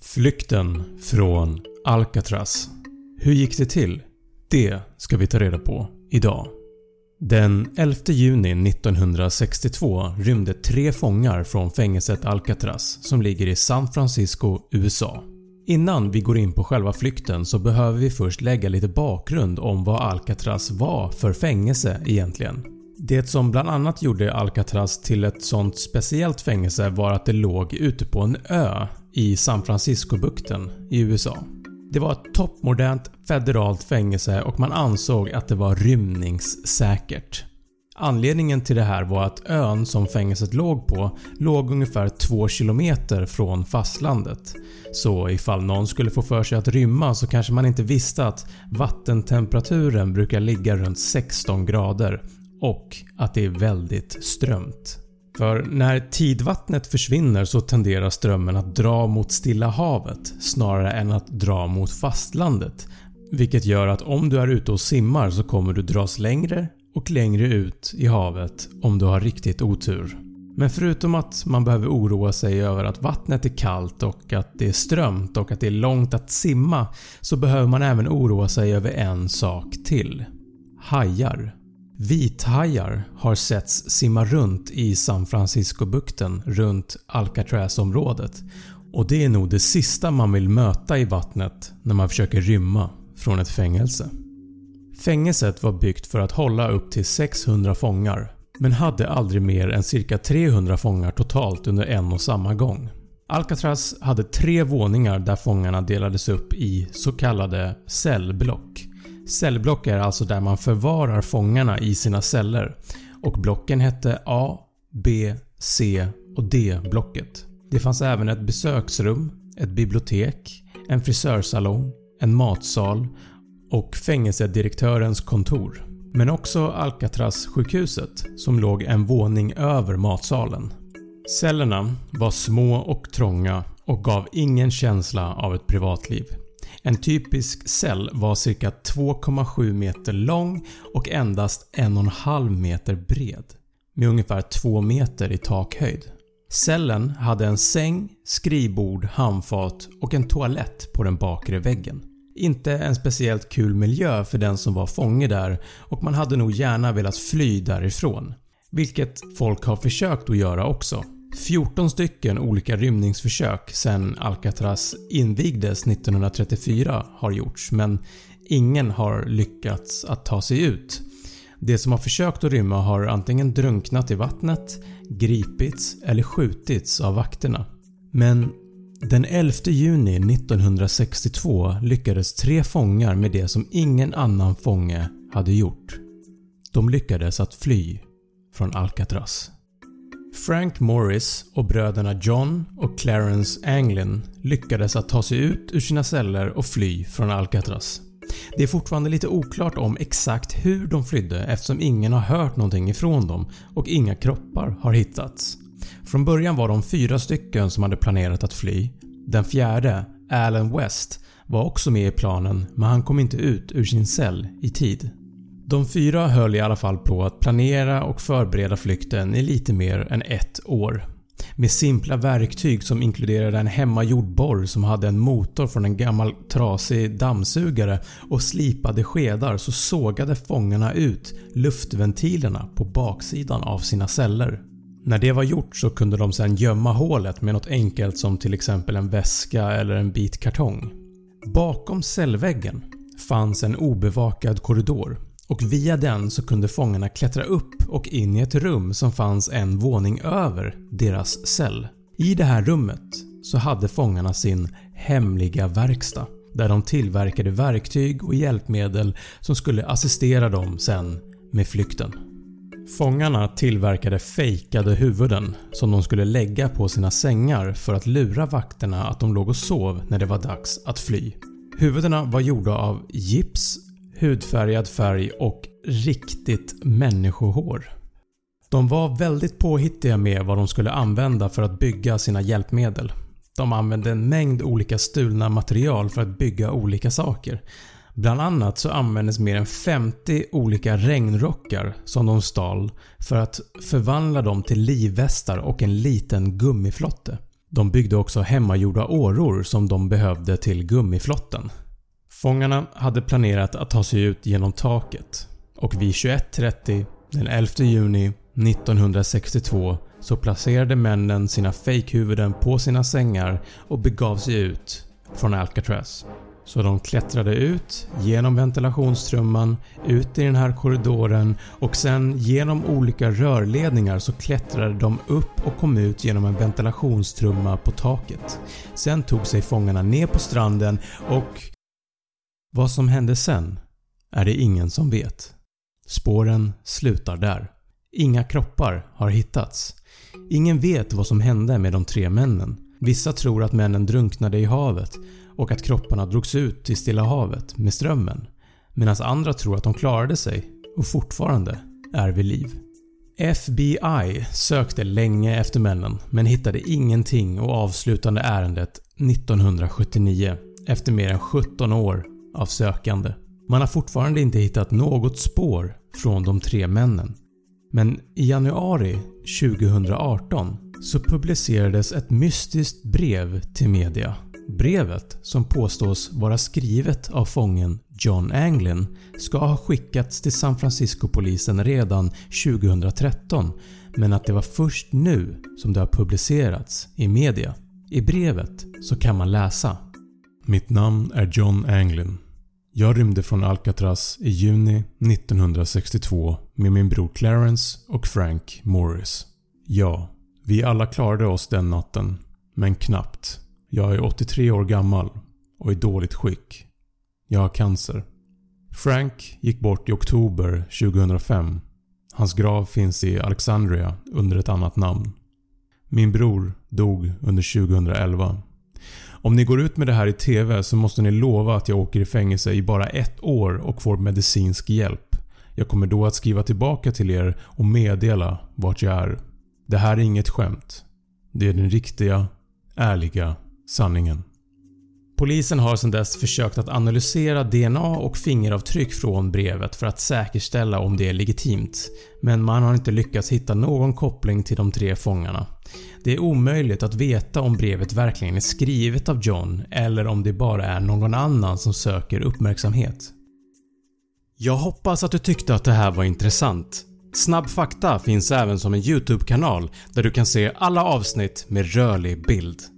Flykten från Alcatraz. Hur gick det till? Det ska vi ta reda på idag. Den 11 juni 1962 rymde tre fångar från fängelset Alcatraz som ligger i San Francisco, USA. Innan vi går in på själva flykten så behöver vi först lägga lite bakgrund om vad Alcatraz var för fängelse egentligen. Det som bland annat gjorde Alcatraz till ett sånt speciellt fängelse var att det låg ute på en ö i San Francisco-bukten i USA. Det var ett toppmodernt federalt fängelse och man ansåg att det var rymningssäkert. Anledningen till det här var att ön som fängelset låg på låg ungefär 2 km från fastlandet. Så ifall någon skulle få för sig att rymma så kanske man inte visste att vattentemperaturen brukar ligga runt 16 grader och att det är väldigt strömt. För när tidvattnet försvinner så tenderar strömmen att dra mot Stilla havet snarare än att dra mot fastlandet vilket gör att om du är ute och simmar så kommer du dras längre och längre ut i havet om du har riktigt otur. Men förutom att man behöver oroa sig över att vattnet är kallt och att det är strömt och att det är långt att simma så behöver man även oroa sig över en sak till. Hajar. Vithajar har setts simma runt i San Francisco-bukten runt Alcatraz-området och det är nog det sista man vill möta i vattnet när man försöker rymma från ett fängelse. Fängelset var byggt för att hålla upp till 600 fångar men hade aldrig mer än cirka 300 fångar totalt under en och samma gång. Alcatraz hade tre våningar där fångarna delades upp i så kallade cellblock. Cellblock är alltså där man förvarar fångarna i sina celler och blocken hette A, B, C och D-blocket. Det fanns även ett besöksrum, ett bibliotek, en frisörsalong, en matsal och fängelsedirektörens kontor. Men också Alcatraz-sjukhuset som låg en våning över matsalen. Cellerna var små och trånga och gav ingen känsla av ett privatliv. En typisk cell var cirka 2,7 meter lång och endast 1,5 meter bred med ungefär 2 meter i takhöjd. Cellen hade en säng, skrivbord, handfat och en toalett på den bakre väggen. Inte en speciellt kul miljö för den som var fånge där och man hade nog gärna velat fly därifrån. Vilket folk har försökt att göra också. 14 stycken olika rymningsförsök sedan Alcatraz invigdes 1934 har gjorts men ingen har lyckats att ta sig ut. De som har försökt att rymma har antingen drunknat i vattnet, gripits eller skjutits av vakterna. Men den 11 juni 1962 lyckades tre fångar med det som ingen annan fånge hade gjort. De lyckades att fly från Alcatraz. Frank Morris och bröderna John och Clarence Anglin lyckades att ta sig ut ur sina celler och fly från Alcatraz. Det är fortfarande lite oklart om exakt hur de flydde eftersom ingen har hört någonting ifrån dem och inga kroppar har hittats. Från början var de fyra stycken som hade planerat att fly. Den fjärde, Alan West, var också med i planen men han kom inte ut ur sin cell i tid. De fyra höll i alla fall på att planera och förbereda flykten i lite mer än ett år. Med simpla verktyg som inkluderade en hemmagjord borr som hade en motor från en gammal trasig dammsugare och slipade skedar så sågade fångarna ut luftventilerna på baksidan av sina celler. När det var gjort så kunde de sedan gömma hålet med något enkelt som till exempel en väska eller en bit kartong. Bakom cellväggen fanns en obevakad korridor och via den så kunde fångarna klättra upp och in i ett rum som fanns en våning över deras cell. I det här rummet så hade fångarna sin hemliga verkstad där de tillverkade verktyg och hjälpmedel som skulle assistera dem sen med flykten. Fångarna tillverkade fejkade huvuden som de skulle lägga på sina sängar för att lura vakterna att de låg och sov när det var dags att fly. Huvudena var gjorda av gips, hudfärgad färg och riktigt människohår. De var väldigt påhittiga med vad de skulle använda för att bygga sina hjälpmedel. De använde en mängd olika stulna material för att bygga olika saker. Bland annat så användes mer än 50 olika regnrockar som de stal för att förvandla dem till livvästar och en liten gummiflotte. De byggde också hemmagjorda åror som de behövde till gummiflotten. Fångarna hade planerat att ta sig ut genom taket och vid 21.30 den 11 juni 1962 så placerade männen sina fejkhuvuden på sina sängar och begav sig ut från Alcatraz. Så de klättrade ut genom ventilationstrumman, ut i den här korridoren och sen genom olika rörledningar så klättrade de upp och kom ut genom en ventilationstrumma på taket. Sen tog sig fångarna ner på stranden och vad som hände sen är det ingen som vet. Spåren slutar där. Inga kroppar har hittats. Ingen vet vad som hände med de tre männen. Vissa tror att männen drunknade i havet och att kropparna drogs ut i Stilla havet med strömmen medan andra tror att de klarade sig och fortfarande är vid liv. FBI sökte länge efter männen men hittade ingenting och avslutade ärendet 1979 efter mer än 17 år av sökande. Man har fortfarande inte hittat något spår från de tre männen. Men i januari 2018 så publicerades ett mystiskt brev till media. Brevet, som påstås vara skrivet av fången John Anglin, ska ha skickats till San Francisco-polisen redan 2013 men att det var först nu som det har publicerats i media. I brevet så kan man läsa “Mitt namn är John Anglin. Jag rymde från Alcatraz i juni 1962 med min bror Clarence och Frank Morris. Ja, vi alla klarade oss den natten, men knappt. Jag är 83 år gammal och i dåligt skick. Jag har cancer. Frank gick bort i oktober 2005. Hans grav finns i Alexandria under ett annat namn. Min bror dog under 2011. Om ni går ut med det här i TV så måste ni lova att jag åker i fängelse i bara ett år och får medicinsk hjälp. Jag kommer då att skriva tillbaka till er och meddela vart jag är. Det här är inget skämt. Det är den riktiga, ärliga sanningen. Polisen har sedan dess försökt att analysera DNA och fingeravtryck från brevet för att säkerställa om det är legitimt, men man har inte lyckats hitta någon koppling till de tre fångarna. Det är omöjligt att veta om brevet verkligen är skrivet av John eller om det bara är någon annan som söker uppmärksamhet. Jag hoppas att du tyckte att det här var intressant. Snabb fakta finns även som en YouTube-kanal där du kan se alla avsnitt med rörlig bild.